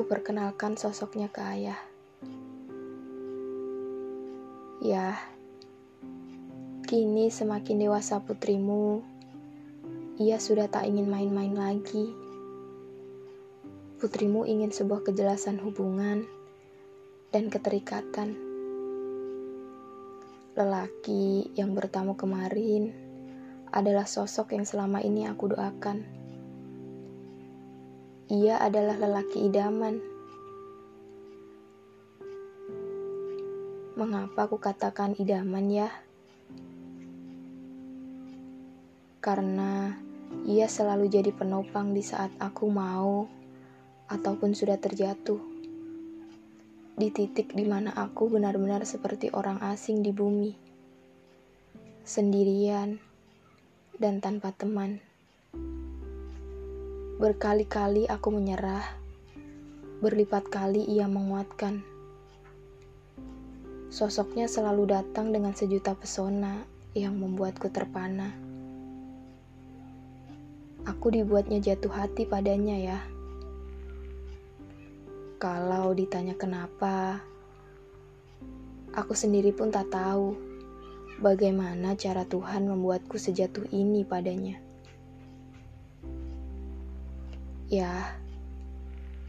Ku perkenalkan sosoknya ke ayah. Ya, kini semakin dewasa putrimu, ia sudah tak ingin main-main lagi. Putrimu ingin sebuah kejelasan hubungan dan keterikatan. Lelaki yang bertamu kemarin adalah sosok yang selama ini aku doakan ia adalah lelaki idaman. Mengapa aku katakan idaman ya? Karena ia selalu jadi penopang di saat aku mau ataupun sudah terjatuh. Di titik di mana aku benar-benar seperti orang asing di bumi. Sendirian dan tanpa teman. Berkali-kali aku menyerah, berlipat kali ia menguatkan. Sosoknya selalu datang dengan sejuta pesona yang membuatku terpana. Aku dibuatnya jatuh hati padanya ya. Kalau ditanya kenapa, aku sendiri pun tak tahu bagaimana cara Tuhan membuatku sejatuh ini padanya. Ya,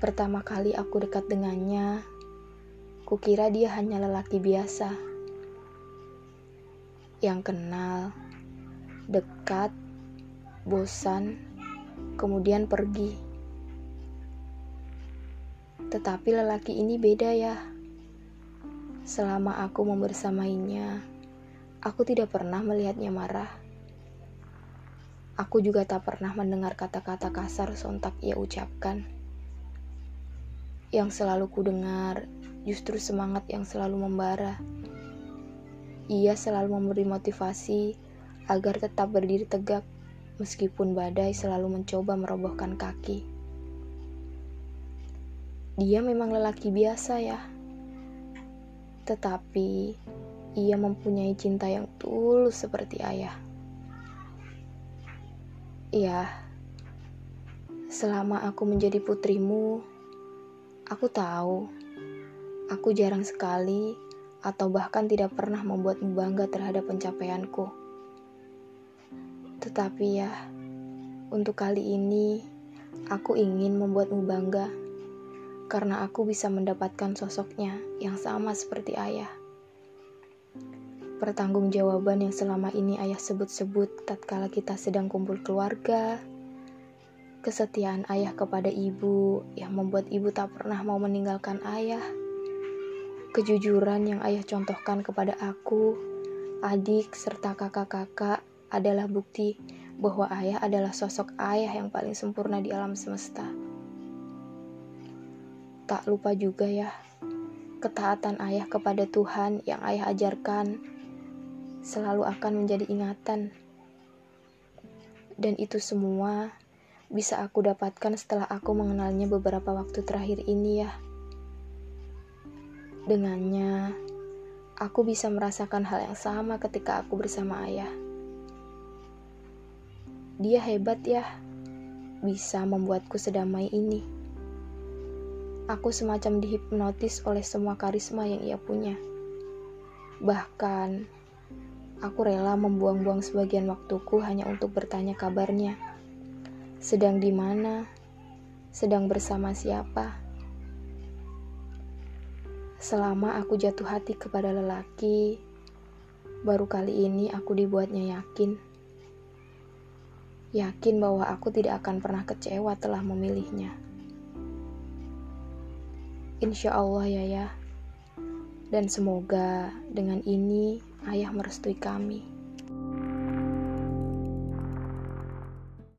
pertama kali aku dekat dengannya, kukira dia hanya lelaki biasa. Yang kenal, dekat, bosan, kemudian pergi. Tetapi lelaki ini beda ya. Selama aku membersamainya, aku tidak pernah melihatnya marah. Aku juga tak pernah mendengar kata-kata kasar sontak ia ucapkan. Yang selalu ku dengar justru semangat yang selalu membara. Ia selalu memberi motivasi agar tetap berdiri tegak meskipun badai selalu mencoba merobohkan kaki. Dia memang lelaki biasa ya. Tetapi ia mempunyai cinta yang tulus seperti ayah. Iya, selama aku menjadi putrimu, aku tahu aku jarang sekali atau bahkan tidak pernah membuatmu bangga terhadap pencapaianku. Tetapi ya, untuk kali ini aku ingin membuatmu bangga karena aku bisa mendapatkan sosoknya yang sama seperti ayah pertanggungjawaban yang selama ini ayah sebut-sebut tatkala kita sedang kumpul keluarga, kesetiaan ayah kepada ibu yang membuat ibu tak pernah mau meninggalkan ayah, kejujuran yang ayah contohkan kepada aku, adik, serta kakak-kakak adalah bukti bahwa ayah adalah sosok ayah yang paling sempurna di alam semesta. Tak lupa juga ya, ketaatan ayah kepada Tuhan yang ayah ajarkan selalu akan menjadi ingatan. Dan itu semua bisa aku dapatkan setelah aku mengenalnya beberapa waktu terakhir ini ya. Dengannya, aku bisa merasakan hal yang sama ketika aku bersama ayah. Dia hebat ya, bisa membuatku sedamai ini. Aku semacam dihipnotis oleh semua karisma yang ia punya. Bahkan, Aku rela membuang-buang sebagian waktuku hanya untuk bertanya kabarnya. Sedang di mana? Sedang bersama siapa? Selama aku jatuh hati kepada lelaki, baru kali ini aku dibuatnya yakin. Yakin bahwa aku tidak akan pernah kecewa telah memilihnya. Insya Allah ya ya. Dan semoga dengan ini ayah merestui kami.